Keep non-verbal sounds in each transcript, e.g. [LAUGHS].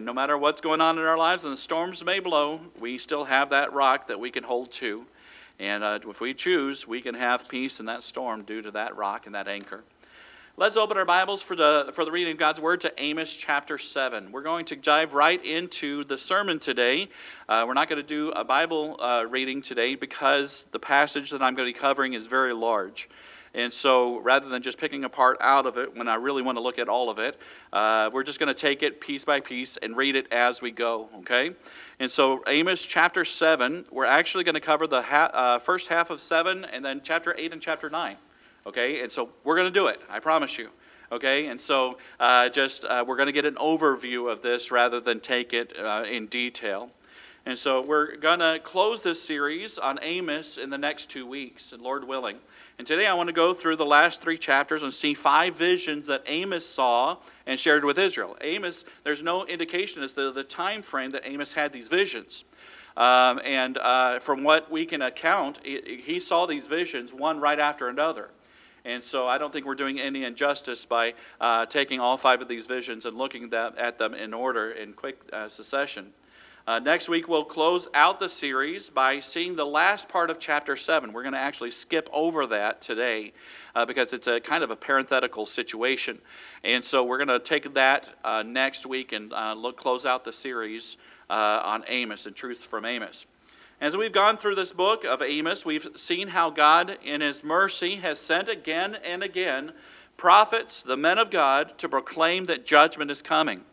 And no matter what's going on in our lives and the storms may blow, we still have that rock that we can hold to. And uh, if we choose, we can have peace in that storm due to that rock and that anchor. Let's open our Bibles for the, for the reading of God's Word to Amos chapter 7. We're going to dive right into the sermon today. Uh, we're not going to do a Bible uh, reading today because the passage that I'm going to be covering is very large. And so rather than just picking a part out of it when I really want to look at all of it, uh, we're just going to take it piece by piece and read it as we go, okay? And so, Amos chapter 7, we're actually going to cover the ha- uh, first half of 7 and then chapter 8 and chapter 9, okay? And so, we're going to do it, I promise you. Okay, and so uh, just uh, we're going to get an overview of this rather than take it uh, in detail. And so we're going to close this series on Amos in the next two weeks, Lord willing. And today I want to go through the last three chapters and see five visions that Amos saw and shared with Israel. Amos, there's no indication as to the time frame that Amos had these visions. Um, and uh, from what we can account, he saw these visions one right after another. And so I don't think we're doing any injustice by uh, taking all five of these visions and looking at them in order in quick uh, succession. Uh, next week, we'll close out the series by seeing the last part of chapter 7. We're going to actually skip over that today uh, because it's a kind of a parenthetical situation. And so we're going to take that uh, next week and uh, look, close out the series uh, on Amos and truth from Amos. As we've gone through this book of Amos, we've seen how God, in His mercy, has sent again and again prophets, the men of God, to proclaim that judgment is coming.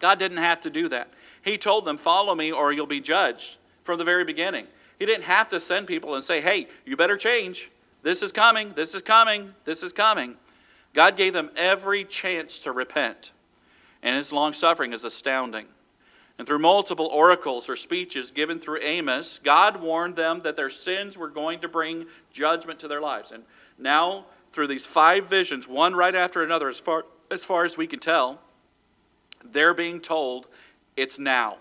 God didn't have to do that. He told them, Follow me or you'll be judged from the very beginning. He didn't have to send people and say, Hey, you better change. This is coming. This is coming. This is coming. God gave them every chance to repent. And his long suffering is astounding. And through multiple oracles or speeches given through Amos, God warned them that their sins were going to bring judgment to their lives. And now, through these five visions, one right after another, as far as, far as we can tell, they're being told it's now.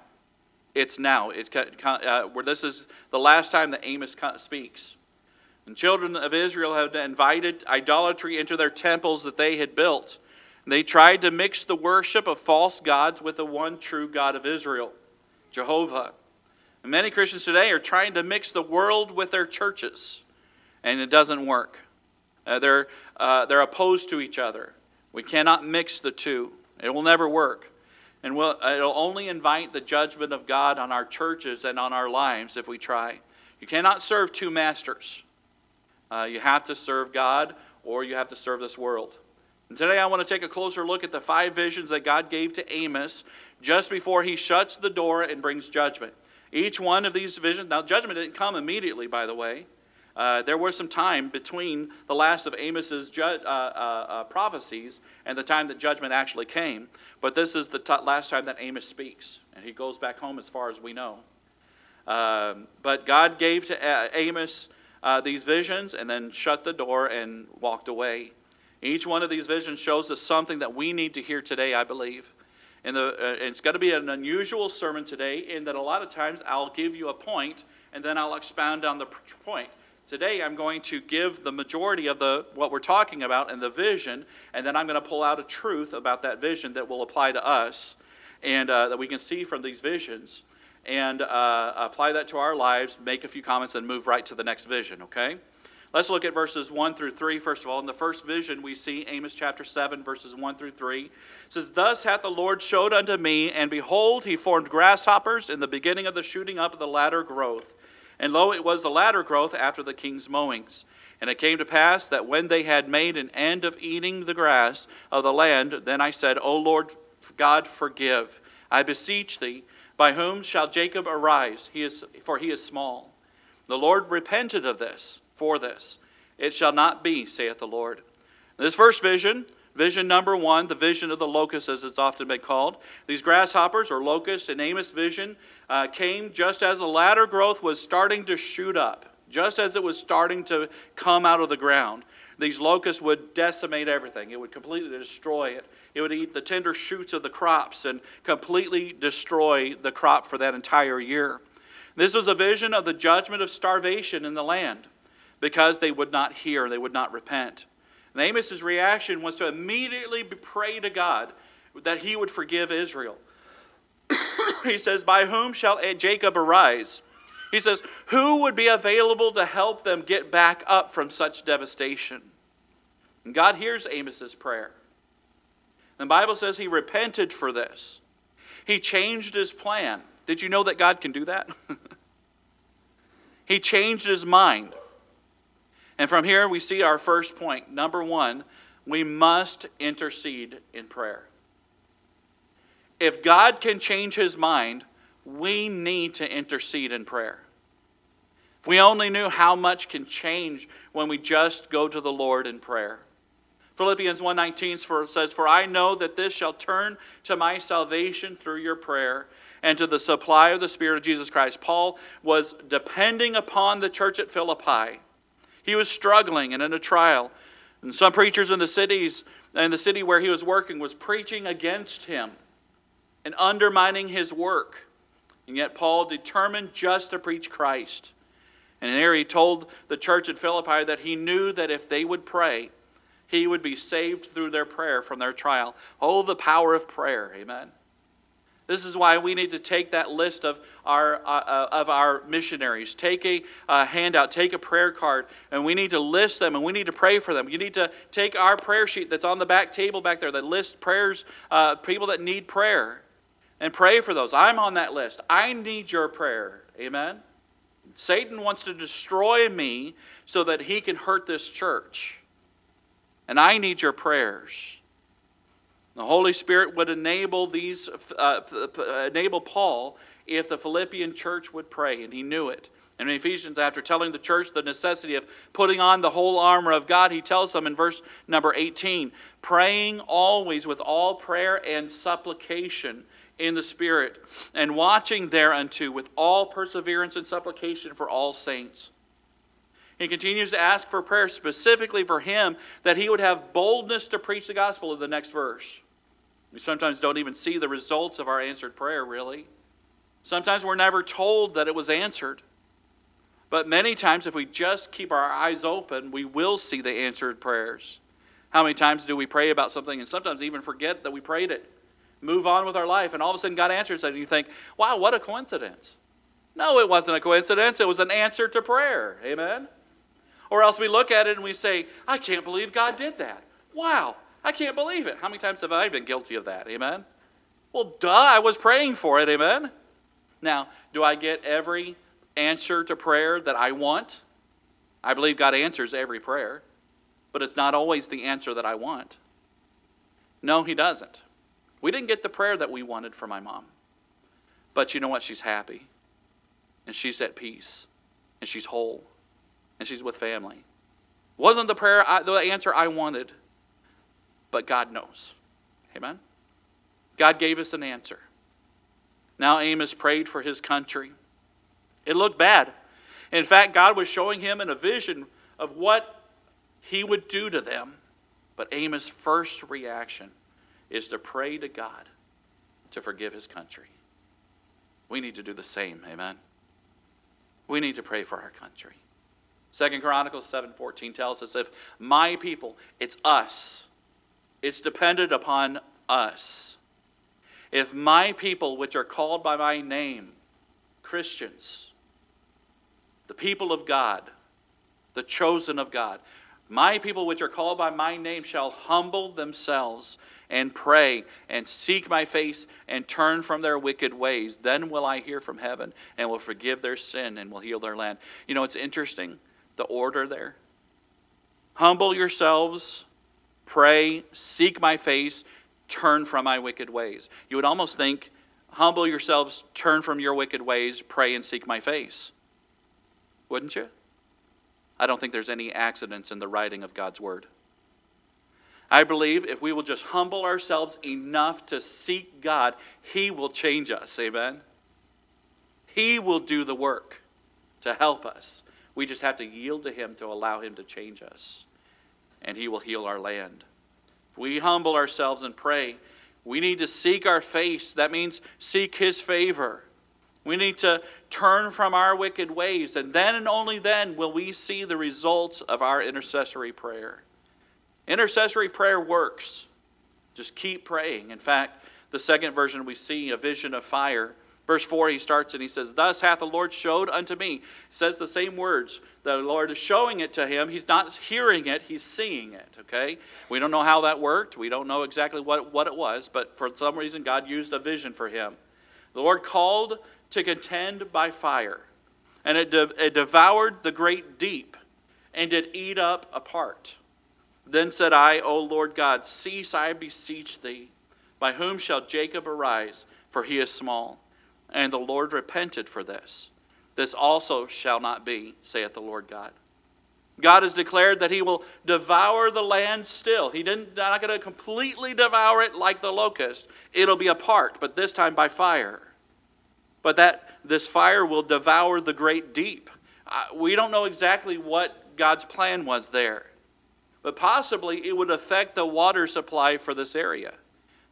It's now. It's, uh, where this is the last time that Amos speaks. And children of Israel have invited idolatry into their temples that they had built. They tried to mix the worship of false gods with the one true God of Israel, Jehovah. And many Christians today are trying to mix the world with their churches, and it doesn't work. Uh, they're, uh, they're opposed to each other. We cannot mix the two, it will never work. And we'll, it'll only invite the judgment of God on our churches and on our lives if we try. You cannot serve two masters. Uh, you have to serve God or you have to serve this world. And today I want to take a closer look at the five visions that God gave to Amos just before he shuts the door and brings judgment. Each one of these visions, now, judgment didn't come immediately, by the way. Uh, there was some time between the last of Amos's ju- uh, uh, uh, prophecies and the time that judgment actually came. But this is the t- last time that Amos speaks, and he goes back home as far as we know. Um, but God gave to uh, Amos uh, these visions and then shut the door and walked away. Each one of these visions shows us something that we need to hear today, I believe. And the, it's going to be an unusual sermon today in that a lot of times I'll give you a point and then I'll expound on the point. Today I'm going to give the majority of the what we're talking about and the vision, and then I'm going to pull out a truth about that vision that will apply to us, and uh, that we can see from these visions, and uh, apply that to our lives. Make a few comments and move right to the next vision. Okay. Let's look at verses 1 through 3, first of all. In the first vision, we see Amos chapter 7, verses 1 through 3. It says, Thus hath the Lord showed unto me, and behold, he formed grasshoppers in the beginning of the shooting up of the latter growth. And lo, it was the latter growth after the king's mowings. And it came to pass that when they had made an end of eating the grass of the land, then I said, O Lord God, forgive. I beseech thee, by whom shall Jacob arise? He is, for he is small. The Lord repented of this, for this. It shall not be, saith the Lord. This first vision Vision number one, the vision of the locust, as it's often been called. These grasshoppers, or locusts, in Amos' vision, uh, came just as the latter growth was starting to shoot up, just as it was starting to come out of the ground. These locusts would decimate everything. It would completely destroy it. It would eat the tender shoots of the crops and completely destroy the crop for that entire year. This was a vision of the judgment of starvation in the land because they would not hear, they would not repent. And Amos's reaction was to immediately pray to God that he would forgive Israel. [COUGHS] he says, By whom shall Jacob arise? He says, Who would be available to help them get back up from such devastation? And God hears Amos's prayer. The Bible says he repented for this. He changed his plan. Did you know that God can do that? [LAUGHS] he changed his mind. And from here we see our first point. Number one, we must intercede in prayer. If God can change his mind, we need to intercede in prayer. If we only knew how much can change when we just go to the Lord in prayer. Philippians 1:19 says, "For I know that this shall turn to my salvation through your prayer and to the supply of the Spirit of Jesus Christ." Paul was depending upon the church at Philippi. He was struggling and in a trial. And some preachers in the cities in the city where he was working was preaching against him and undermining his work. And yet Paul determined just to preach Christ. And there he told the church at Philippi that he knew that if they would pray, he would be saved through their prayer from their trial. Oh, the power of prayer. Amen. This is why we need to take that list of our, uh, uh, of our missionaries, take a uh, handout, take a prayer card, and we need to list them and we need to pray for them. You need to take our prayer sheet that's on the back table back there that lists prayers, uh, people that need prayer, and pray for those. I'm on that list. I need your prayer. Amen. Satan wants to destroy me so that he can hurt this church. And I need your prayers. The Holy Spirit would enable these, uh, enable Paul if the Philippian church would pray, and he knew it. And in Ephesians, after telling the church the necessity of putting on the whole armor of God, he tells them in verse number 18 praying always with all prayer and supplication in the Spirit, and watching thereunto with all perseverance and supplication for all saints. He continues to ask for prayer specifically for him that he would have boldness to preach the gospel in the next verse. We sometimes don't even see the results of our answered prayer, really. Sometimes we're never told that it was answered. But many times, if we just keep our eyes open, we will see the answered prayers. How many times do we pray about something and sometimes even forget that we prayed it? Move on with our life, and all of a sudden God answers it, and you think, wow, what a coincidence. No, it wasn't a coincidence. It was an answer to prayer. Amen? Or else we look at it and we say, I can't believe God did that. Wow, I can't believe it. How many times have I been guilty of that? Amen? Well, duh, I was praying for it. Amen? Now, do I get every answer to prayer that I want? I believe God answers every prayer, but it's not always the answer that I want. No, He doesn't. We didn't get the prayer that we wanted for my mom. But you know what? She's happy, and she's at peace, and she's whole and she's with family. Wasn't the prayer, I, the answer I wanted, but God knows. Amen? God gave us an answer. Now Amos prayed for his country. It looked bad. In fact, God was showing him in a vision of what he would do to them. But Amos' first reaction is to pray to God to forgive his country. We need to do the same. Amen? We need to pray for our country. Second Chronicles 7:14 tells us if my people, it's us. It's dependent upon us. If my people which are called by my name, Christians, the people of God, the chosen of God, my people which are called by my name shall humble themselves and pray and seek my face and turn from their wicked ways. Then will I hear from heaven and will forgive their sin and will heal their land. You know, it's interesting the order there. Humble yourselves, pray, seek my face, turn from my wicked ways. You would almost think, humble yourselves, turn from your wicked ways, pray and seek my face. Wouldn't you? I don't think there's any accidents in the writing of God's word. I believe if we will just humble ourselves enough to seek God, He will change us. Amen? He will do the work to help us. We just have to yield to Him to allow Him to change us, and He will heal our land. If we humble ourselves and pray, we need to seek our face. That means seek His favor. We need to turn from our wicked ways, and then and only then will we see the results of our intercessory prayer. Intercessory prayer works. Just keep praying. In fact, the second version we see a vision of fire Verse 4, he starts and he says, Thus hath the Lord showed unto me. He says the same words. The Lord is showing it to him. He's not hearing it, he's seeing it, okay? We don't know how that worked. We don't know exactly what, what it was, but for some reason, God used a vision for him. The Lord called to contend by fire, and it, de- it devoured the great deep, and did eat up a part. Then said I, O Lord God, cease, I beseech thee. By whom shall Jacob arise? For he is small. And the Lord repented for this. This also shall not be, saith the Lord God. God has declared that he will devour the land still. He didn't not going to completely devour it like the locust. It'll be a part, but this time by fire. But that this fire will devour the great deep. We don't know exactly what God's plan was there. But possibly it would affect the water supply for this area.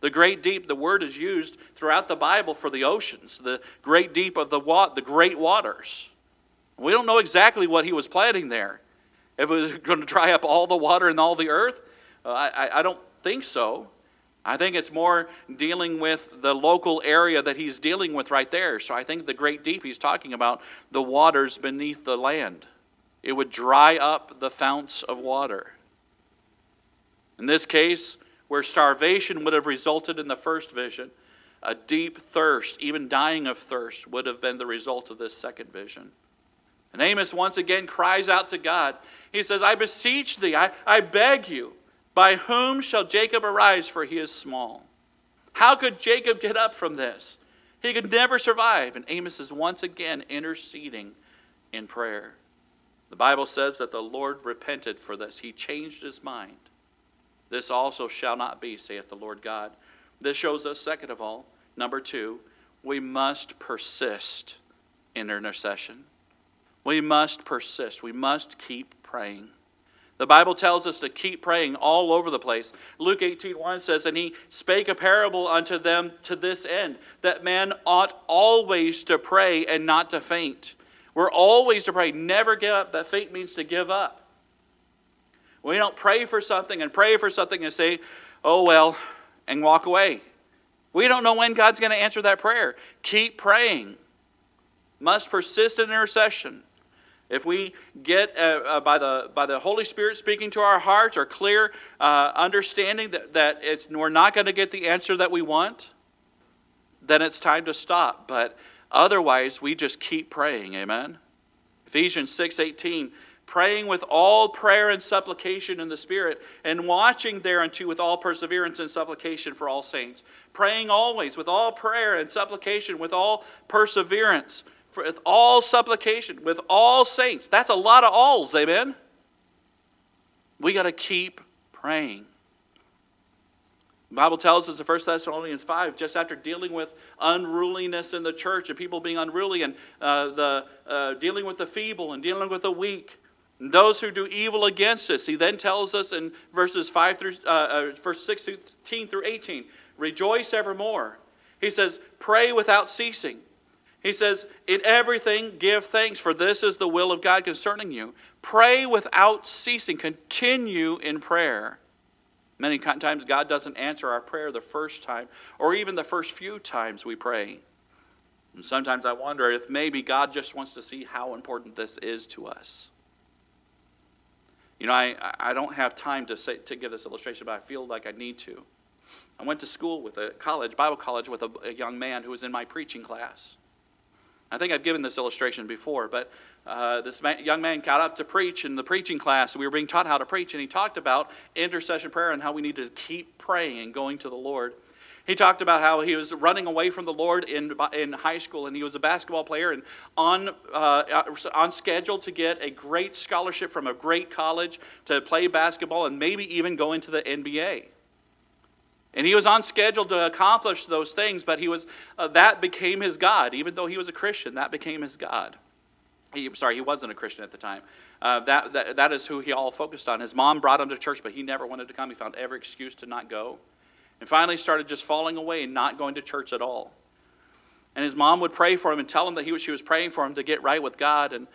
The great deep, the word is used throughout the Bible for the oceans, the great deep of the, wa- the great waters. We don't know exactly what he was planning there. If it was [LAUGHS] going to dry up all the water in all the earth, uh, I, I don't think so. I think it's more dealing with the local area that he's dealing with right there. So I think the great deep he's talking about the waters beneath the land. It would dry up the founts of water. In this case, where starvation would have resulted in the first vision, a deep thirst, even dying of thirst, would have been the result of this second vision. And Amos once again cries out to God. He says, I beseech thee, I, I beg you, by whom shall Jacob arise, for he is small? How could Jacob get up from this? He could never survive. And Amos is once again interceding in prayer. The Bible says that the Lord repented for this, he changed his mind. This also shall not be, saith the Lord God. This shows us, second of all, number two, we must persist in intercession. We must persist. We must keep praying. The Bible tells us to keep praying all over the place. Luke 18:1 says, And he spake a parable unto them to this end, that man ought always to pray and not to faint. We're always to pray, never give up. That faint means to give up. We don't pray for something and pray for something and say, oh, well, and walk away. We don't know when God's going to answer that prayer. Keep praying. Must persist in intercession. If we get uh, uh, by, the, by the Holy Spirit speaking to our hearts or clear uh, understanding that, that it's, we're not going to get the answer that we want, then it's time to stop. But otherwise, we just keep praying. Amen? Ephesians 6 18 praying with all prayer and supplication in the Spirit, and watching thereunto with all perseverance and supplication for all saints. Praying always with all prayer and supplication, with all perseverance, with all supplication, with all saints. That's a lot of alls, amen? We got to keep praying. The Bible tells us in 1 Thessalonians 5, just after dealing with unruliness in the church and people being unruly and uh, the, uh, dealing with the feeble and dealing with the weak, those who do evil against us. He then tells us in verses 5 through uh, uh, verse 16 through 18, rejoice evermore. He says, pray without ceasing. He says, in everything give thanks, for this is the will of God concerning you. Pray without ceasing. Continue in prayer. Many times God doesn't answer our prayer the first time, or even the first few times we pray. And sometimes I wonder if maybe God just wants to see how important this is to us. You know, I, I don't have time to, say, to give this illustration, but I feel like I need to. I went to school with a college, Bible college, with a, a young man who was in my preaching class. I think I've given this illustration before, but uh, this man, young man got up to preach in the preaching class. We were being taught how to preach, and he talked about intercession prayer and how we need to keep praying and going to the Lord. He talked about how he was running away from the Lord in, in high school, and he was a basketball player and on, uh, on schedule to get a great scholarship from a great college to play basketball and maybe even go into the NBA. And he was on schedule to accomplish those things, but he was, uh, that became his God. Even though he was a Christian, that became his God. He, sorry, he wasn't a Christian at the time. Uh, that, that, that is who he all focused on. His mom brought him to church, but he never wanted to come. He found every excuse to not go and finally started just falling away and not going to church at all. And his mom would pray for him and tell him that he, she was praying for him to get right with God. And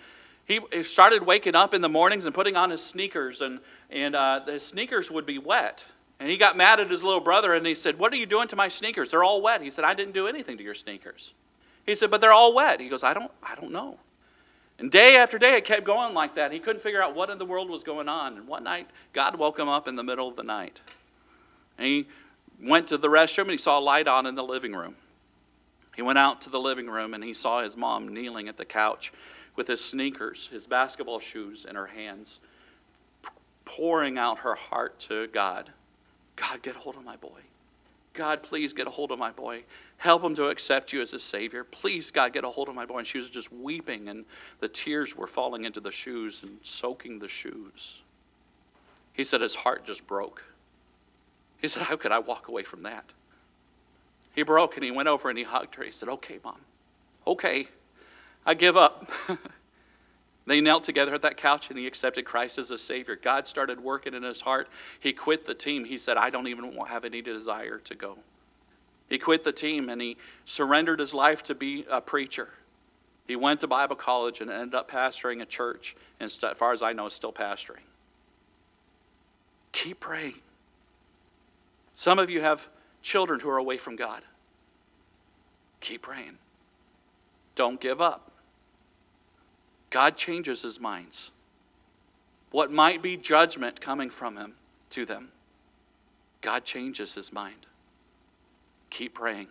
he, started waking up in the mornings and putting on his sneakers, and, and uh, his sneakers would be wet. And he got mad at his little brother and he said, What are you doing to my sneakers? They're all wet. He said, I didn't do anything to your sneakers. He said, But they're all wet. He goes, I don't, I don't know. And day after day, it kept going like that. He couldn't figure out what in the world was going on. And one night, God woke him up in the middle of the night. And he went to the restroom and he saw a light on in the living room. He went out to the living room and he saw his mom kneeling at the couch with his sneakers, his basketball shoes in her hands, pouring out her heart to God. God, get a hold of my boy. God, please get a hold of my boy. Help him to accept you as a Savior. Please, God, get a hold of my boy. And she was just weeping, and the tears were falling into the shoes and soaking the shoes. He said his heart just broke. He said, How could I walk away from that? He broke and he went over and he hugged her. He said, Okay, mom. Okay. I give up. [LAUGHS] They knelt together at that couch and he accepted Christ as a Savior. God started working in his heart. He quit the team. He said, I don't even have any desire to go. He quit the team and he surrendered his life to be a preacher. He went to Bible college and ended up pastoring a church, and as far as I know, is still pastoring. Keep praying. Some of you have children who are away from God. Keep praying. Don't give up. God changes his minds. What might be judgment coming from him to them, God changes his mind. Keep praying.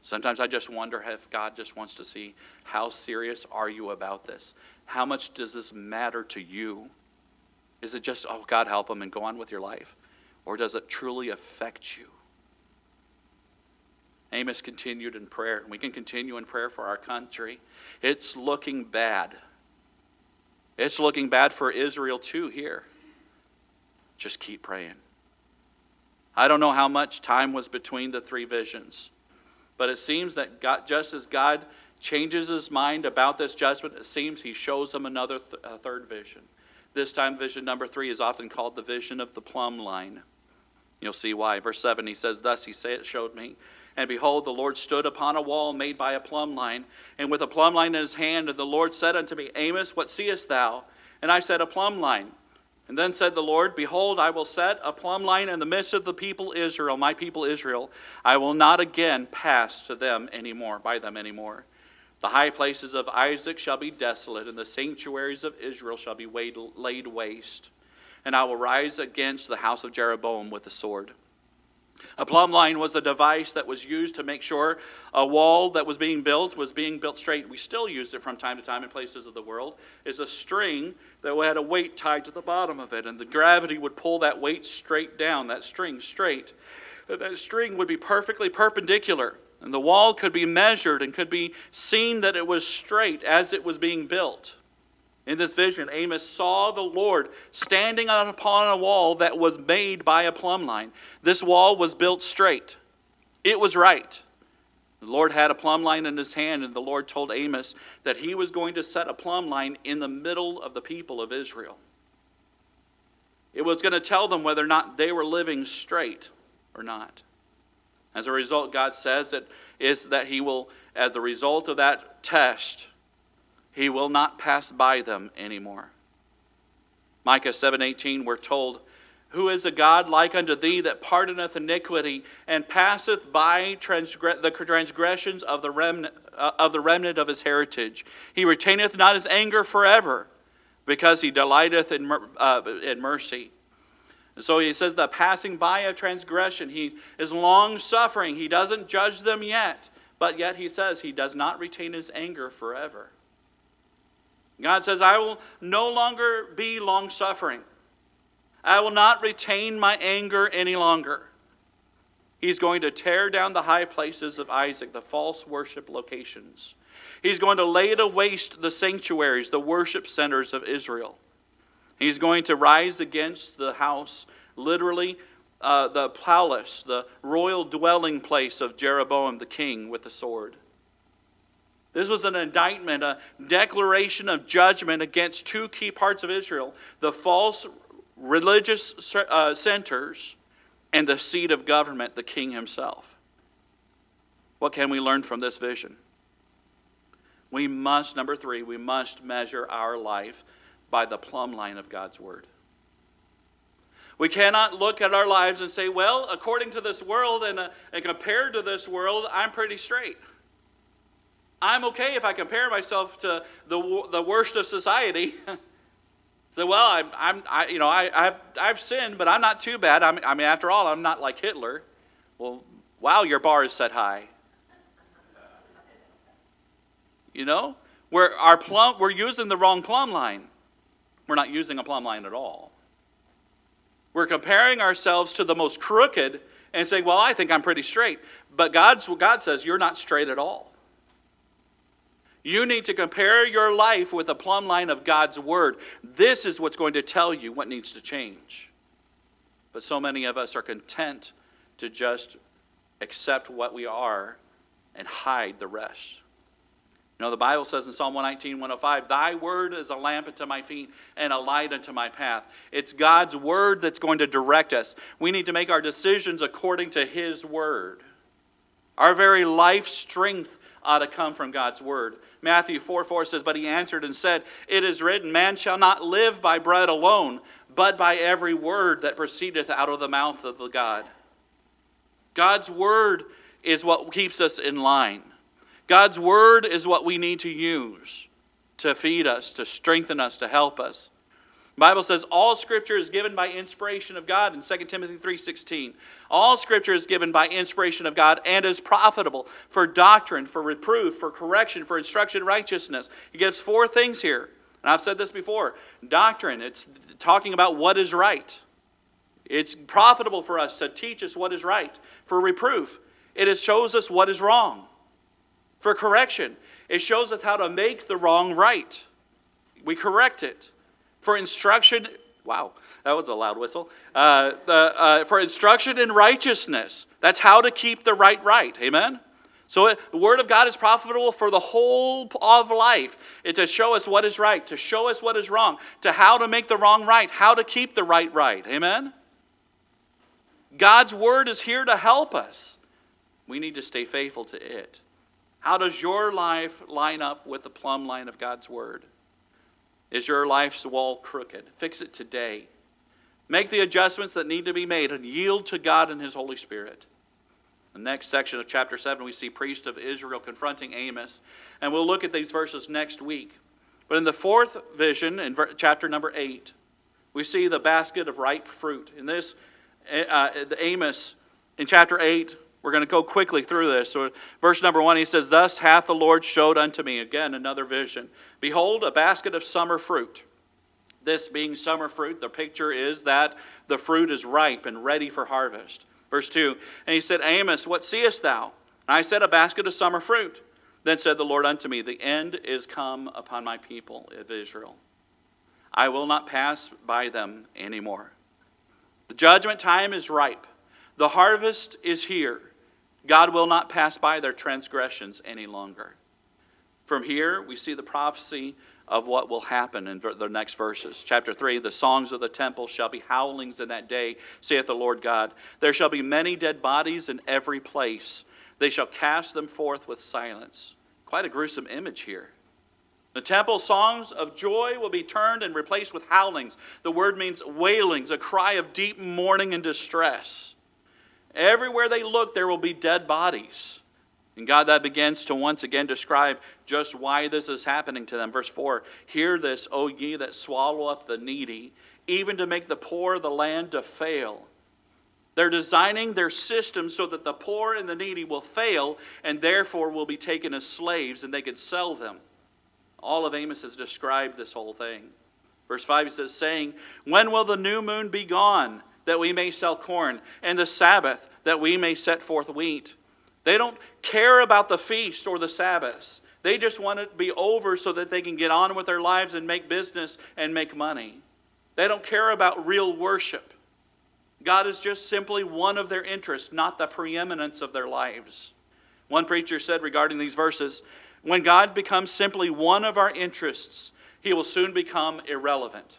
Sometimes I just wonder if God just wants to see how serious are you about this? How much does this matter to you? Is it just, oh, God, help them and go on with your life? Or does it truly affect you? Amos continued in prayer, and we can continue in prayer for our country. It's looking bad. It's looking bad for Israel too here. Just keep praying. I don't know how much time was between the three visions, but it seems that God, just as God changes his mind about this judgment, it seems he shows them another th- third vision. This time, vision number three is often called the vision of the plumb line. You'll see why. Verse 7, he says, Thus he showed me and behold, the Lord stood upon a wall made by a plumb line, and with a plumb line in his hand. And the Lord said unto me, Amos, what seest thou? And I said, A plumb line. And then said the Lord, Behold, I will set a plumb line in the midst of the people Israel, my people Israel. I will not again pass to them anymore, by them anymore. The high places of Isaac shall be desolate, and the sanctuaries of Israel shall be laid waste. And I will rise against the house of Jeroboam with the sword. A plumb line was a device that was used to make sure a wall that was being built was being built straight. We still use it from time to time in places of the world. Is a string that had a weight tied to the bottom of it, and the gravity would pull that weight straight down, that string straight. That string would be perfectly perpendicular, and the wall could be measured and could be seen that it was straight as it was being built. In this vision, Amos saw the Lord standing upon a wall that was made by a plumb line. This wall was built straight, it was right. The Lord had a plumb line in his hand, and the Lord told Amos that he was going to set a plumb line in the middle of the people of Israel. It was going to tell them whether or not they were living straight or not. As a result, God says that is that He will, as the result of that test, he will not pass by them anymore. Micah 7:18 we're told, "Who is a God like unto thee that pardoneth iniquity and passeth by transgre- the transgressions of the remnant uh, of the remnant of his heritage? He retaineth not his anger forever, because he delighteth in, uh, in mercy." And so he says the passing by of transgression, he is long suffering. He doesn't judge them yet, but yet he says he does not retain his anger forever. God says, I will no longer be long suffering. I will not retain my anger any longer. He's going to tear down the high places of Isaac, the false worship locations. He's going to lay to waste the sanctuaries, the worship centers of Israel. He's going to rise against the house, literally, uh, the palace, the royal dwelling place of Jeroboam the king with the sword. This was an indictment, a declaration of judgment against two key parts of Israel the false religious uh, centers and the seat of government, the king himself. What can we learn from this vision? We must, number three, we must measure our life by the plumb line of God's Word. We cannot look at our lives and say, well, according to this world and, uh, and compared to this world, I'm pretty straight. I'm okay if I compare myself to the, the worst of society. [LAUGHS] so, well, I'm, I'm I, you know, I, I've, I've sinned, but I'm not too bad. I'm, I mean, after all, I'm not like Hitler. Well, wow, your bar is set high. You know, we're, our plumb, we're using the wrong plumb line. We're not using a plumb line at all. We're comparing ourselves to the most crooked and saying, Well, I think I'm pretty straight. But God's, God says, You're not straight at all. You need to compare your life with the plumb line of God's Word. This is what's going to tell you what needs to change. But so many of us are content to just accept what we are and hide the rest. You know, the Bible says in Psalm 119, 105, Thy word is a lamp unto my feet and a light unto my path. It's God's word that's going to direct us. We need to make our decisions according to His word. Our very life strength ought to come from God's word. Matthew 4 4 says, But he answered and said, It is written, Man shall not live by bread alone, but by every word that proceedeth out of the mouth of the God. God's word is what keeps us in line. God's word is what we need to use to feed us, to strengthen us, to help us. Bible says all scripture is given by inspiration of God in 2 Timothy 3:16. All scripture is given by inspiration of God and is profitable for doctrine, for reproof, for correction, for instruction in righteousness. He gives four things here. And I've said this before. Doctrine, it's talking about what is right. It's profitable for us to teach us what is right. For reproof, it shows us what is wrong for correction. It shows us how to make the wrong right. We correct it. For instruction, wow, that was a loud whistle. Uh, the, uh, for instruction in righteousness, that's how to keep the right right. Amen? So it, the Word of God is profitable for the whole of life. It's to show us what is right, to show us what is wrong, to how to make the wrong right, how to keep the right right. Amen? God's Word is here to help us. We need to stay faithful to it. How does your life line up with the plumb line of God's Word? Is your life's wall crooked? Fix it today. Make the adjustments that need to be made and yield to God and His Holy Spirit. The next section of chapter 7, we see priest of Israel confronting Amos. And we'll look at these verses next week. But in the fourth vision, in chapter number 8, we see the basket of ripe fruit. In this, uh, Amos, in chapter 8, we're going to go quickly through this. So, verse number one, he says, Thus hath the Lord showed unto me, again, another vision. Behold, a basket of summer fruit. This being summer fruit, the picture is that the fruit is ripe and ready for harvest. Verse 2, and he said, Amos, what seest thou? And I said, A basket of summer fruit. Then said the Lord unto me, The end is come upon my people of Israel. I will not pass by them anymore. The judgment time is ripe. The harvest is here. God will not pass by their transgressions any longer. From here, we see the prophecy of what will happen in the next verses. Chapter 3 The songs of the temple shall be howlings in that day, saith the Lord God. There shall be many dead bodies in every place. They shall cast them forth with silence. Quite a gruesome image here. The temple songs of joy will be turned and replaced with howlings. The word means wailings, a cry of deep mourning and distress. Everywhere they look, there will be dead bodies. And God, that begins to once again describe just why this is happening to them. Verse 4 Hear this, O ye that swallow up the needy, even to make the poor of the land to fail. They're designing their system so that the poor and the needy will fail and therefore will be taken as slaves and they could sell them. All of Amos has described this whole thing. Verse 5 he says, saying, When will the new moon be gone? That we may sell corn, and the Sabbath, that we may set forth wheat. They don't care about the feast or the Sabbaths. They just want it to be over so that they can get on with their lives and make business and make money. They don't care about real worship. God is just simply one of their interests, not the preeminence of their lives. One preacher said regarding these verses when God becomes simply one of our interests, he will soon become irrelevant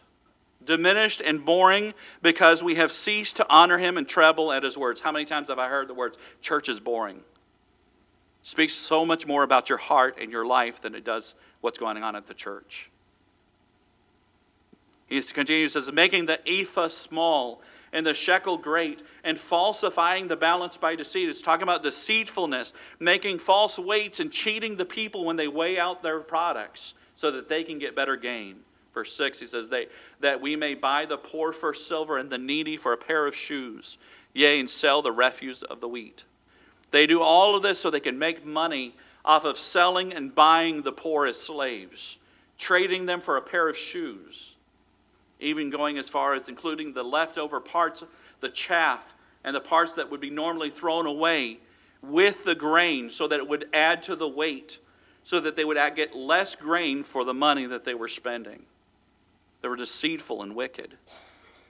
diminished and boring because we have ceased to honor him and tremble at his words. How many times have I heard the words, church is boring? Speaks so much more about your heart and your life than it does what's going on at the church. He continues, says, making the ephah small and the shekel great, and falsifying the balance by deceit. It's talking about deceitfulness, making false weights and cheating the people when they weigh out their products so that they can get better gain. Verse 6, he says, they, That we may buy the poor for silver and the needy for a pair of shoes, yea, and sell the refuse of the wheat. They do all of this so they can make money off of selling and buying the poor as slaves, trading them for a pair of shoes, even going as far as including the leftover parts, the chaff, and the parts that would be normally thrown away with the grain so that it would add to the weight, so that they would get less grain for the money that they were spending. They were deceitful and wicked.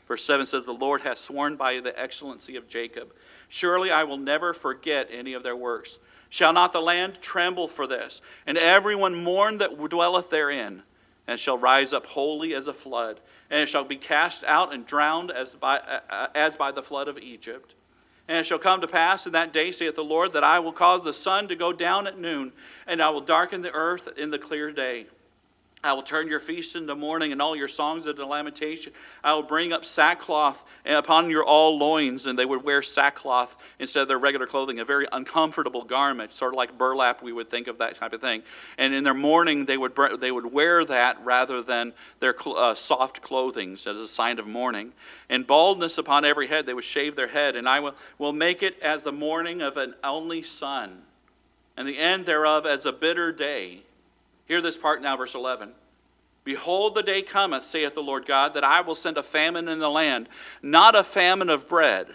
Verse 7 says, The Lord hath sworn by the excellency of Jacob. Surely I will never forget any of their works. Shall not the land tremble for this? And everyone mourn that dwelleth therein, and shall rise up wholly as a flood, and it shall be cast out and drowned as by, uh, as by the flood of Egypt. And it shall come to pass in that day, saith the Lord, that I will cause the sun to go down at noon, and I will darken the earth in the clear day. I will turn your feast into mourning and all your songs into lamentation. I will bring up sackcloth upon your all loins, and they would wear sackcloth instead of their regular clothing, a very uncomfortable garment, sort of like burlap, we would think of that type of thing. And in their mourning, they would, they would wear that rather than their uh, soft clothing as a sign of mourning. And baldness upon every head, they would shave their head, and I will, will make it as the mourning of an only son, and the end thereof as a bitter day. Hear this part now, verse 11. Behold, the day cometh, saith the Lord God, that I will send a famine in the land, not a famine of bread,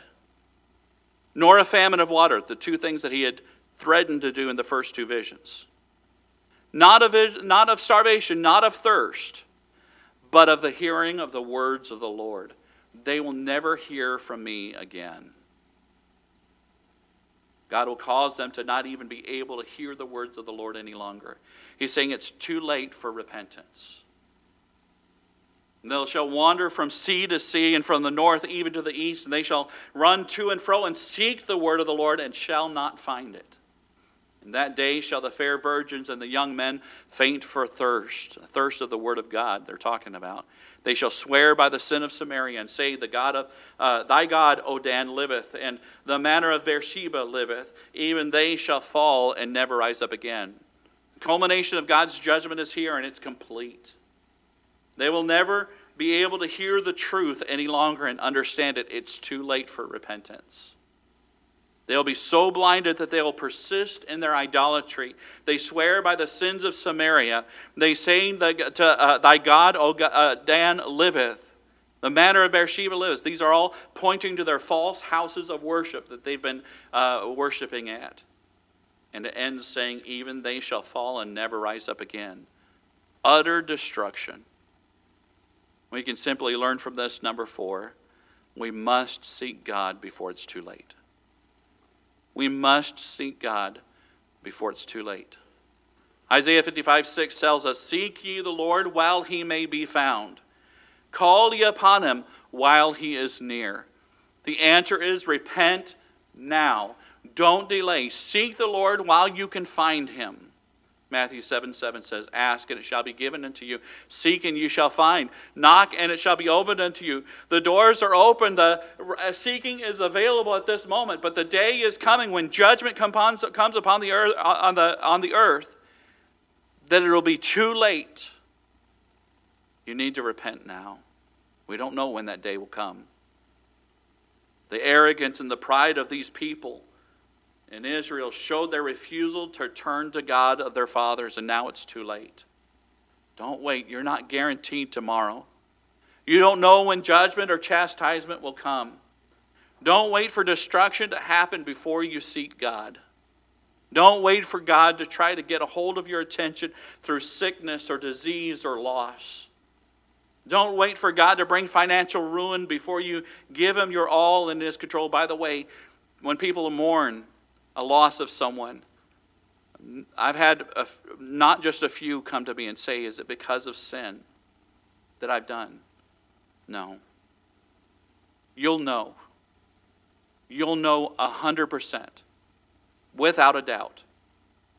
nor a famine of water, the two things that he had threatened to do in the first two visions. Not of, not of starvation, not of thirst, but of the hearing of the words of the Lord. They will never hear from me again. God will cause them to not even be able to hear the words of the Lord any longer. He's saying it's too late for repentance. And they shall wander from sea to sea and from the north even to the east, and they shall run to and fro and seek the word of the Lord and shall not find it. In that day shall the fair virgins and the young men faint for thirst, thirst of the word of God, they're talking about. They shall swear by the sin of Samaria and say, The God of uh, thy God, O Dan, liveth, and the manner of Beersheba liveth. Even they shall fall and never rise up again. The culmination of God's judgment is here, and it's complete. They will never be able to hear the truth any longer and understand it. It's too late for repentance. They'll be so blinded that they will persist in their idolatry. They swear by the sins of Samaria. They say to uh, thy God, O God, uh, Dan, liveth. The manner of Beersheba lives. These are all pointing to their false houses of worship that they've been uh, worshiping at. And it ends saying, Even they shall fall and never rise up again. Utter destruction. We can simply learn from this, number four, we must seek God before it's too late. We must seek God before it's too late. Isaiah 55 6 tells us, Seek ye the Lord while he may be found. Call ye upon him while he is near. The answer is repent now. Don't delay. Seek the Lord while you can find him. Matthew 7 7 says, Ask and it shall be given unto you. Seek and you shall find. Knock and it shall be opened unto you. The doors are open. The uh, seeking is available at this moment, but the day is coming when judgment comes upon the earth, uh, on the, on the earth that it will be too late. You need to repent now. We don't know when that day will come. The arrogance and the pride of these people and Israel showed their refusal to turn to God of their fathers, and now it's too late. Don't wait. You're not guaranteed tomorrow. You don't know when judgment or chastisement will come. Don't wait for destruction to happen before you seek God. Don't wait for God to try to get a hold of your attention through sickness or disease or loss. Don't wait for God to bring financial ruin before you give Him your all in His control. By the way, when people mourn, a loss of someone. I've had a, not just a few come to me and say, Is it because of sin that I've done? No. You'll know. You'll know a 100%, without a doubt,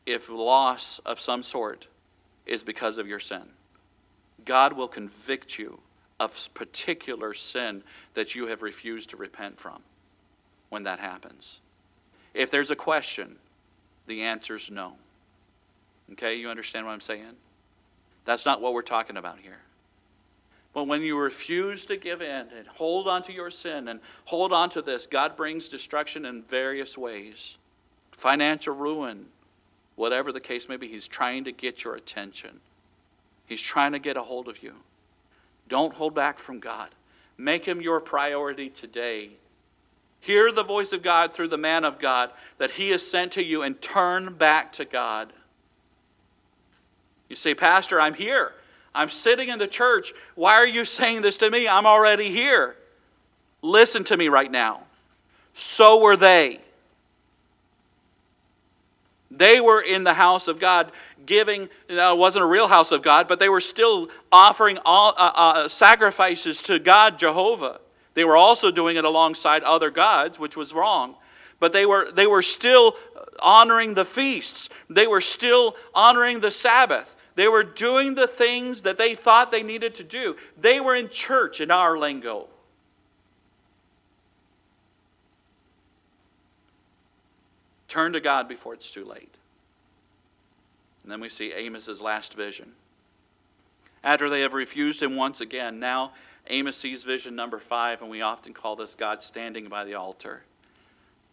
if loss of some sort is because of your sin. God will convict you of particular sin that you have refused to repent from when that happens. If there's a question, the answer is no. Okay, you understand what I'm saying? That's not what we're talking about here. But when you refuse to give in and hold on to your sin and hold on to this, God brings destruction in various ways financial ruin, whatever the case may be. He's trying to get your attention, He's trying to get a hold of you. Don't hold back from God. Make Him your priority today. Hear the voice of God through the man of God that He has sent to you and turn back to God. You say, Pastor, I'm here. I'm sitting in the church. Why are you saying this to me? I'm already here. Listen to me right now. So were they. They were in the house of God giving, you know, it wasn't a real house of God, but they were still offering all, uh, uh, sacrifices to God, Jehovah. They were also doing it alongside other gods, which was wrong. But they were, they were still honoring the feasts, they were still honoring the Sabbath. They were doing the things that they thought they needed to do. They were in church in our lingo. Turn to God before it's too late. And then we see Amos's last vision. After they have refused him once again, now Amos sees vision number five, and we often call this God standing by the altar.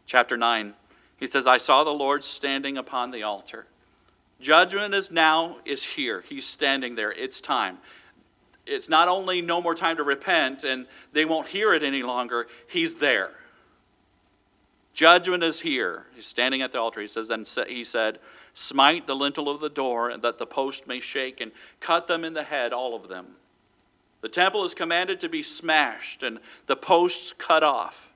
Chapter 9, he says, I saw the Lord standing upon the altar. Judgment is now is here. He's standing there. It's time. It's not only no more time to repent and they won't hear it any longer, he's there. Judgment is here. He's standing at the altar. He says, then he said, Smite the lintel of the door, and that the post may shake, and cut them in the head, all of them. The temple is commanded to be smashed, and the posts cut off.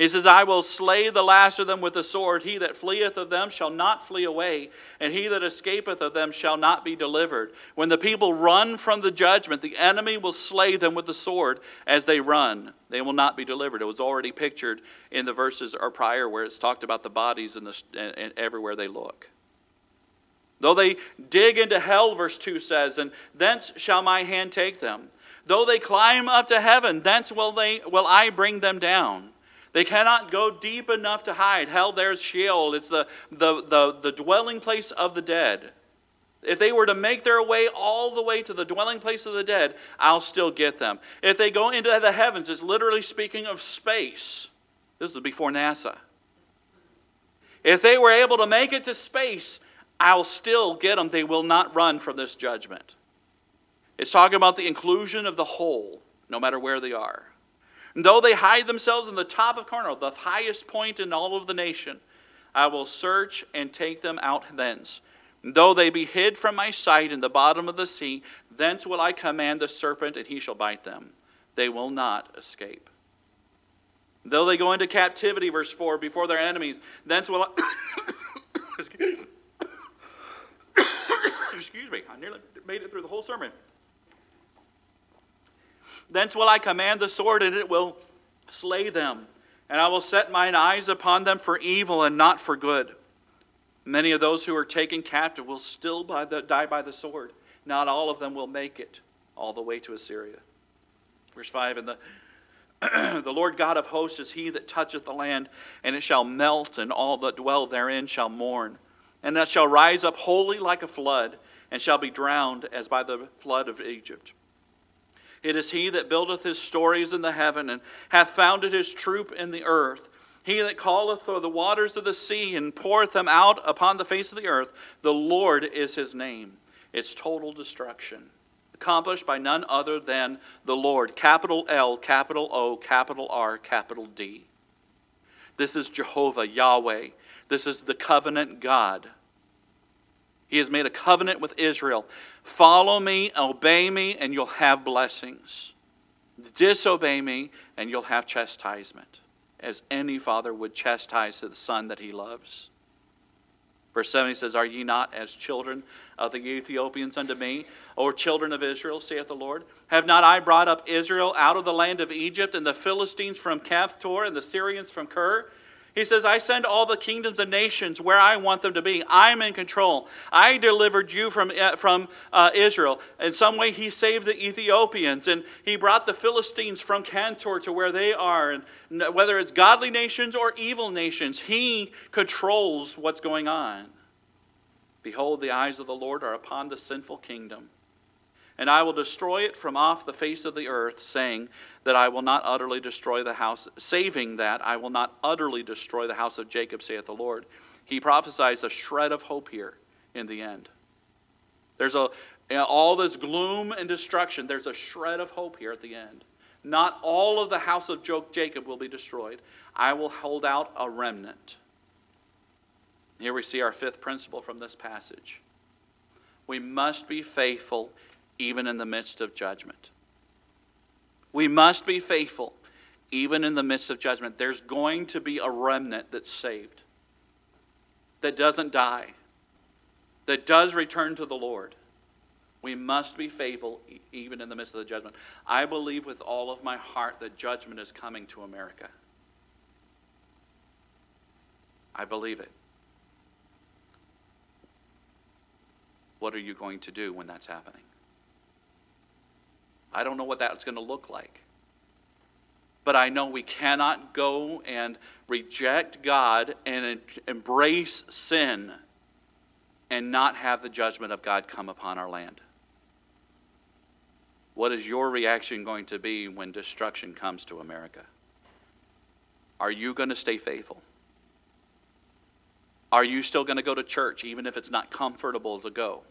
He says, I will slay the last of them with the sword. He that fleeth of them shall not flee away, and he that escapeth of them shall not be delivered. When the people run from the judgment, the enemy will slay them with the sword as they run. They will not be delivered. It was already pictured in the verses or prior where it's talked about the bodies and, the, and everywhere they look. Though they dig into hell, verse 2 says, and thence shall my hand take them. Though they climb up to heaven, thence will, they, will I bring them down. They cannot go deep enough to hide. Hell, there's Sheol. It's the, the, the, the dwelling place of the dead. If they were to make their way all the way to the dwelling place of the dead, I'll still get them. If they go into the heavens, it's literally speaking of space. This is before NASA. If they were able to make it to space, I'll still get them. They will not run from this judgment. It's talking about the inclusion of the whole, no matter where they are. And though they hide themselves in the top of Carmel, the highest point in all of the nation, I will search and take them out thence. And though they be hid from my sight in the bottom of the sea, thence will I command the serpent, and he shall bite them. They will not escape. Though they go into captivity, verse 4, before their enemies, thence will I. [COUGHS] [COUGHS] Excuse me, I nearly made it through the whole sermon. Thence will I command the sword, and it will slay them. And I will set mine eyes upon them for evil and not for good. Many of those who are taken captive will still by the, die by the sword. Not all of them will make it all the way to Assyria. Verse 5 And the, [CLEARS THROAT] the Lord God of hosts is he that toucheth the land, and it shall melt, and all that dwell therein shall mourn. And that shall rise up wholly like a flood, and shall be drowned as by the flood of Egypt. It is he that buildeth his stories in the heaven, and hath founded his troop in the earth. He that calleth for the waters of the sea, and poureth them out upon the face of the earth. The Lord is his name. It's total destruction. Accomplished by none other than the Lord. Capital L, capital O, capital R, capital D. This is Jehovah, Yahweh. This is the covenant God. He has made a covenant with Israel. Follow me, obey me, and you'll have blessings. Disobey me, and you'll have chastisement, as any father would chastise the son that he loves. Verse 7 he says, Are ye not as children of the Ethiopians unto me, or children of Israel, saith the Lord? Have not I brought up Israel out of the land of Egypt, and the Philistines from Caphtor, and the Syrians from Kir? He says, I send all the kingdoms and nations where I want them to be. I'm in control. I delivered you from, uh, from uh, Israel. In some way, he saved the Ethiopians, and he brought the Philistines from Caphtor to where they are. And whether it's godly nations or evil nations, he controls what's going on. Behold, the eyes of the Lord are upon the sinful kingdom and I will destroy it from off the face of the earth, saying that I will not utterly destroy the house, saving that I will not utterly destroy the house of Jacob, saith the Lord. He prophesies a shred of hope here in the end. There's a you know, all this gloom and destruction. There's a shred of hope here at the end. Not all of the house of Jacob will be destroyed. I will hold out a remnant. Here we see our fifth principle from this passage. We must be faithful even in the midst of judgment. We must be faithful even in the midst of judgment. There's going to be a remnant that's saved, that doesn't die, that does return to the Lord. We must be faithful even in the midst of the judgment. I believe with all of my heart that judgment is coming to America. I believe it. What are you going to do when that's happening? I don't know what that's going to look like. But I know we cannot go and reject God and embrace sin and not have the judgment of God come upon our land. What is your reaction going to be when destruction comes to America? Are you going to stay faithful? Are you still going to go to church even if it's not comfortable to go?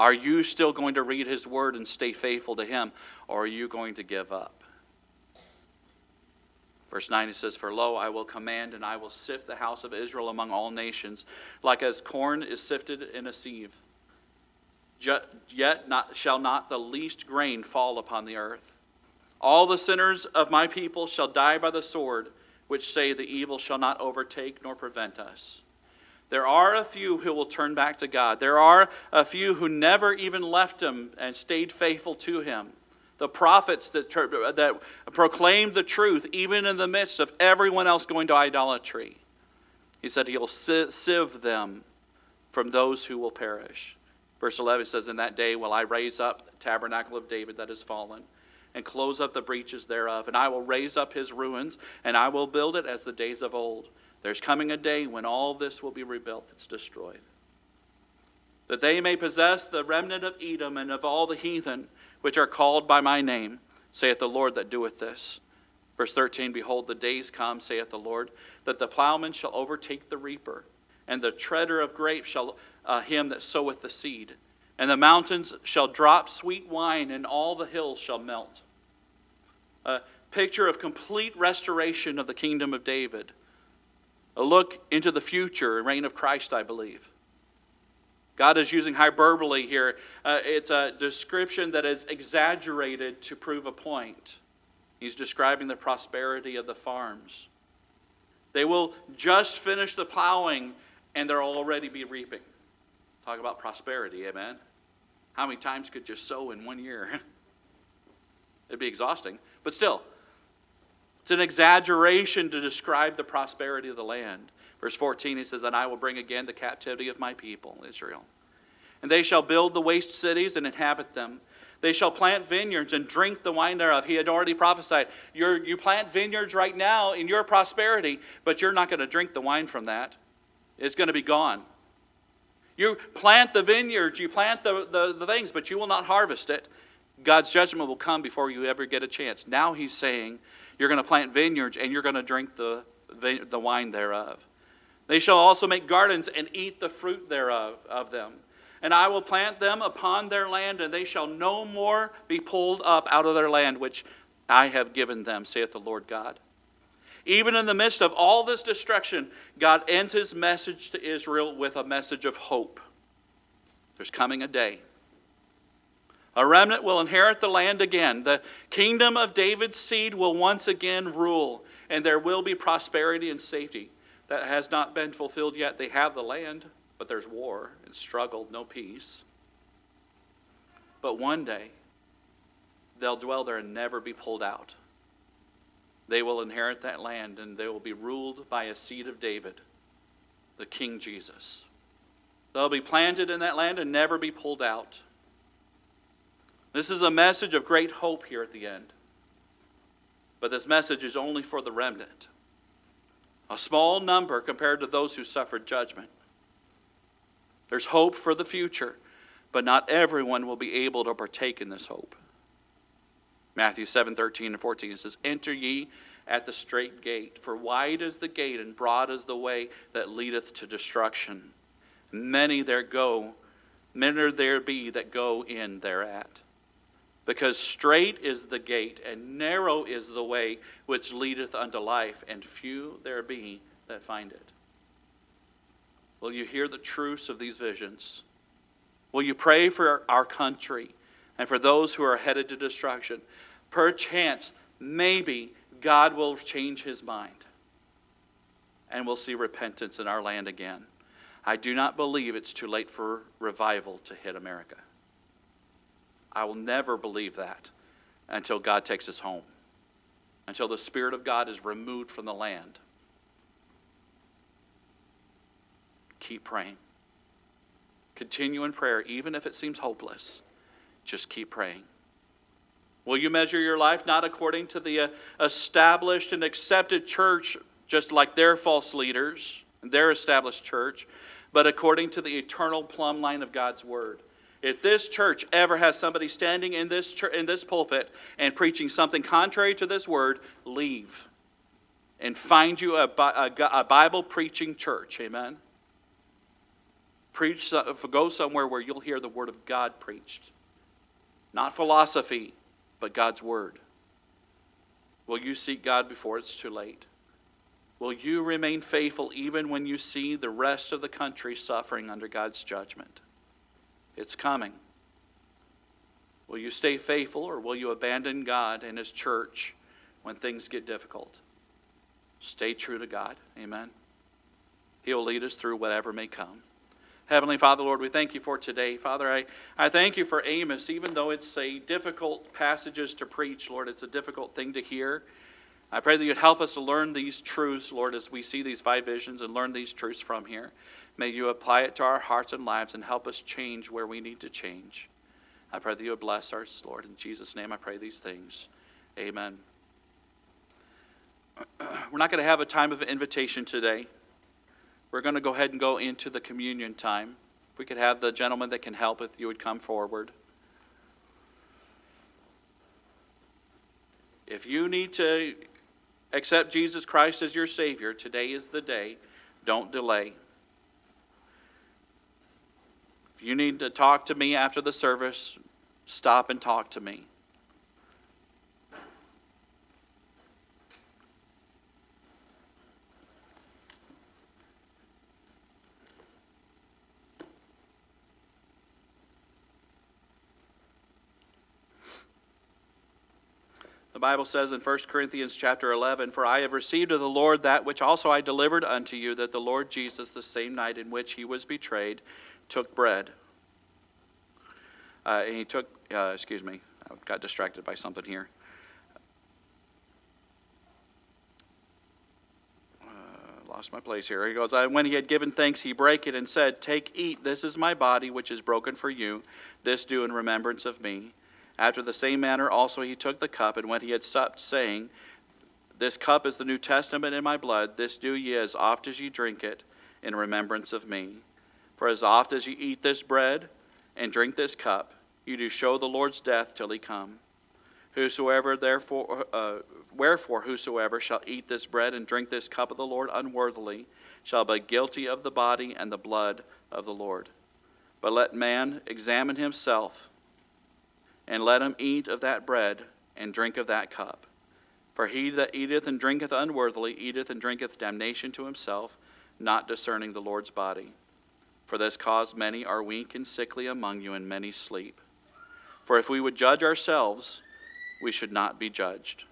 Are you still going to read His Word and stay faithful to Him, or are you going to give up? Verse 9 it says, For lo, I will command and I will sift the house of Israel among all nations, like as corn is sifted in a sieve. Yet not, shall not the least grain fall upon the earth. All the sinners of my people shall die by the sword, which say the evil shall not overtake nor prevent us. There are a few who will turn back to God. There are a few who never even left Him and stayed faithful to Him. The prophets that, that proclaimed the truth, even in the midst of everyone else going to idolatry. He said He'll sieve them from those who will perish. Verse 11 says, In that day will I raise up the tabernacle of David that is fallen, and close up the breaches thereof. And I will raise up his ruins, and I will build it as the days of old there's coming a day when all this will be rebuilt that's destroyed. That they may possess the remnant of Edom and of all the heathen which are called by my name, saith the Lord that doeth this. Verse 13 Behold, the days come, saith the Lord, that the plowman shall overtake the reaper, and the treader of grapes shall uh, him that soweth the seed. And the mountains shall drop sweet wine, and all the hills shall melt. A picture of complete restoration of the kingdom of David a look into the future, reign of Christ, I believe. God is using hyperbole here. Uh, it's a description that is exaggerated to prove a point. He's describing the prosperity of the farms. They will just finish the plowing and they'll already be reaping. Talk about prosperity, amen? How many times could you sow in one year? [LAUGHS] It'd be exhausting. But still, it's an exaggeration to describe the prosperity of the land. Verse 14, he says, And I will bring again the captivity of my people, Israel. And they shall build the waste cities and inhabit them. They shall plant vineyards and drink the wine thereof. He had already prophesied. You're, you plant vineyards right now in your prosperity, but you're not going to drink the wine from that. It's going to be gone. You plant the vineyards, you plant the, the, the things, but you will not harvest it. God's judgment will come before you ever get a chance. Now he's saying, you're going to plant vineyards and you're going to drink the, the wine thereof. They shall also make gardens and eat the fruit thereof of them. And I will plant them upon their land, and they shall no more be pulled up out of their land, which I have given them, saith the Lord God. Even in the midst of all this destruction, God ends his message to Israel with a message of hope. There's coming a day a remnant will inherit the land again. The kingdom of David's seed will once again rule, and there will be prosperity and safety. That has not been fulfilled yet. They have the land, but there's war and struggle, no peace. But one day, they'll dwell there and never be pulled out. they will inherit that land and they will be ruled by a seed of David, the King Jesus. They'll be planted in that land and never be pulled out. This is a message of great hope here at the end. But this message is only for the remnant, a small number compared to those who suffered judgment. There's hope for the future, but not everyone will be able to partake in this hope. Matthew 7 13 and 14 it says, Enter ye at the strait gate, for wide is the gate and broad is the way that leadeth to destruction. Many there go, many there be that go in thereat. Because strait is the gate, and narrow is the way which leadeth unto life, and few there be that find it. Will you hear the truths of these visions? Will you pray for our country and for those who are headed to destruction? Perchance, maybe God will change his mind and we'll see repentance in our land again. I do not believe it's too late for revival to hit America. I will never believe that until God takes us home, until the Spirit of God is removed from the land. Keep praying. Continue in prayer, even if it seems hopeless. Just keep praying. Will you measure your life not according to the uh, established and accepted church, just like their false leaders, and their established church, but according to the eternal plumb line of God's Word? If this church ever has somebody standing in this, in this pulpit and preaching something contrary to this word, leave and find you a, a, a Bible preaching church. Amen. Preach, go somewhere where you'll hear the word of God preached. Not philosophy, but God's word. Will you seek God before it's too late? Will you remain faithful even when you see the rest of the country suffering under God's judgment? It's coming. Will you stay faithful or will you abandon God and His church when things get difficult? Stay true to God. Amen. He will lead us through whatever may come. Heavenly Father, Lord, we thank you for today. Father, I, I thank you for Amos, even though it's a difficult passages to preach, Lord, it's a difficult thing to hear. I pray that you'd help us to learn these truths, Lord, as we see these five visions and learn these truths from here. May you apply it to our hearts and lives and help us change where we need to change. I pray that you would bless us, Lord. In Jesus' name I pray these things. Amen. [CLEARS THROAT] We're not going to have a time of invitation today. We're going to go ahead and go into the communion time. If we could have the gentleman that can help, if you would come forward. If you need to accept Jesus Christ as your Savior, today is the day. Don't delay. You need to talk to me after the service, stop and talk to me. The Bible says in 1 Corinthians chapter 11, For I have received of the Lord that which also I delivered unto you, that the Lord Jesus, the same night in which he was betrayed, took bread. Uh, and he took, uh, excuse me, I got distracted by something here. Uh, lost my place here. He goes, When he had given thanks, he brake it and said, Take, eat, this is my body, which is broken for you. This do in remembrance of me. After the same manner also he took the cup, and when he had supped, saying, This cup is the New Testament in my blood. This do ye as oft as ye drink it in remembrance of me. For as oft as you eat this bread and drink this cup, you do show the Lord's death till he come. Whosoever therefore, uh, wherefore whosoever shall eat this bread and drink this cup of the Lord unworthily shall be guilty of the body and the blood of the Lord. But let man examine himself, and let him eat of that bread and drink of that cup. For he that eateth and drinketh unworthily eateth and drinketh damnation to himself, not discerning the Lord's body. For this cause many are weak and sickly among you, and many sleep. For if we would judge ourselves, we should not be judged.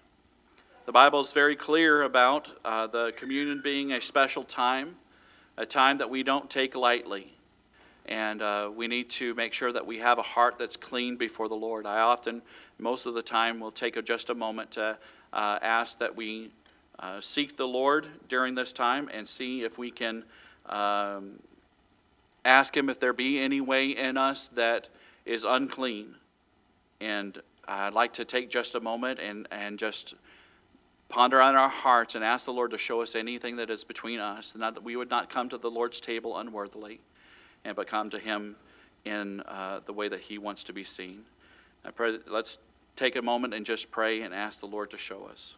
The Bible is very clear about uh, the communion being a special time, a time that we don't take lightly. And uh, we need to make sure that we have a heart that's clean before the Lord. I often, most of the time, will take a, just a moment to uh, ask that we uh, seek the Lord during this time and see if we can um, ask Him if there be any way in us that is unclean. And I'd like to take just a moment and, and just ponder on our hearts and ask the Lord to show us anything that is between us, and that we would not come to the Lord's table unworthily, and but come to Him in uh, the way that He wants to be seen. I pray. Let's take a moment and just pray and ask the Lord to show us.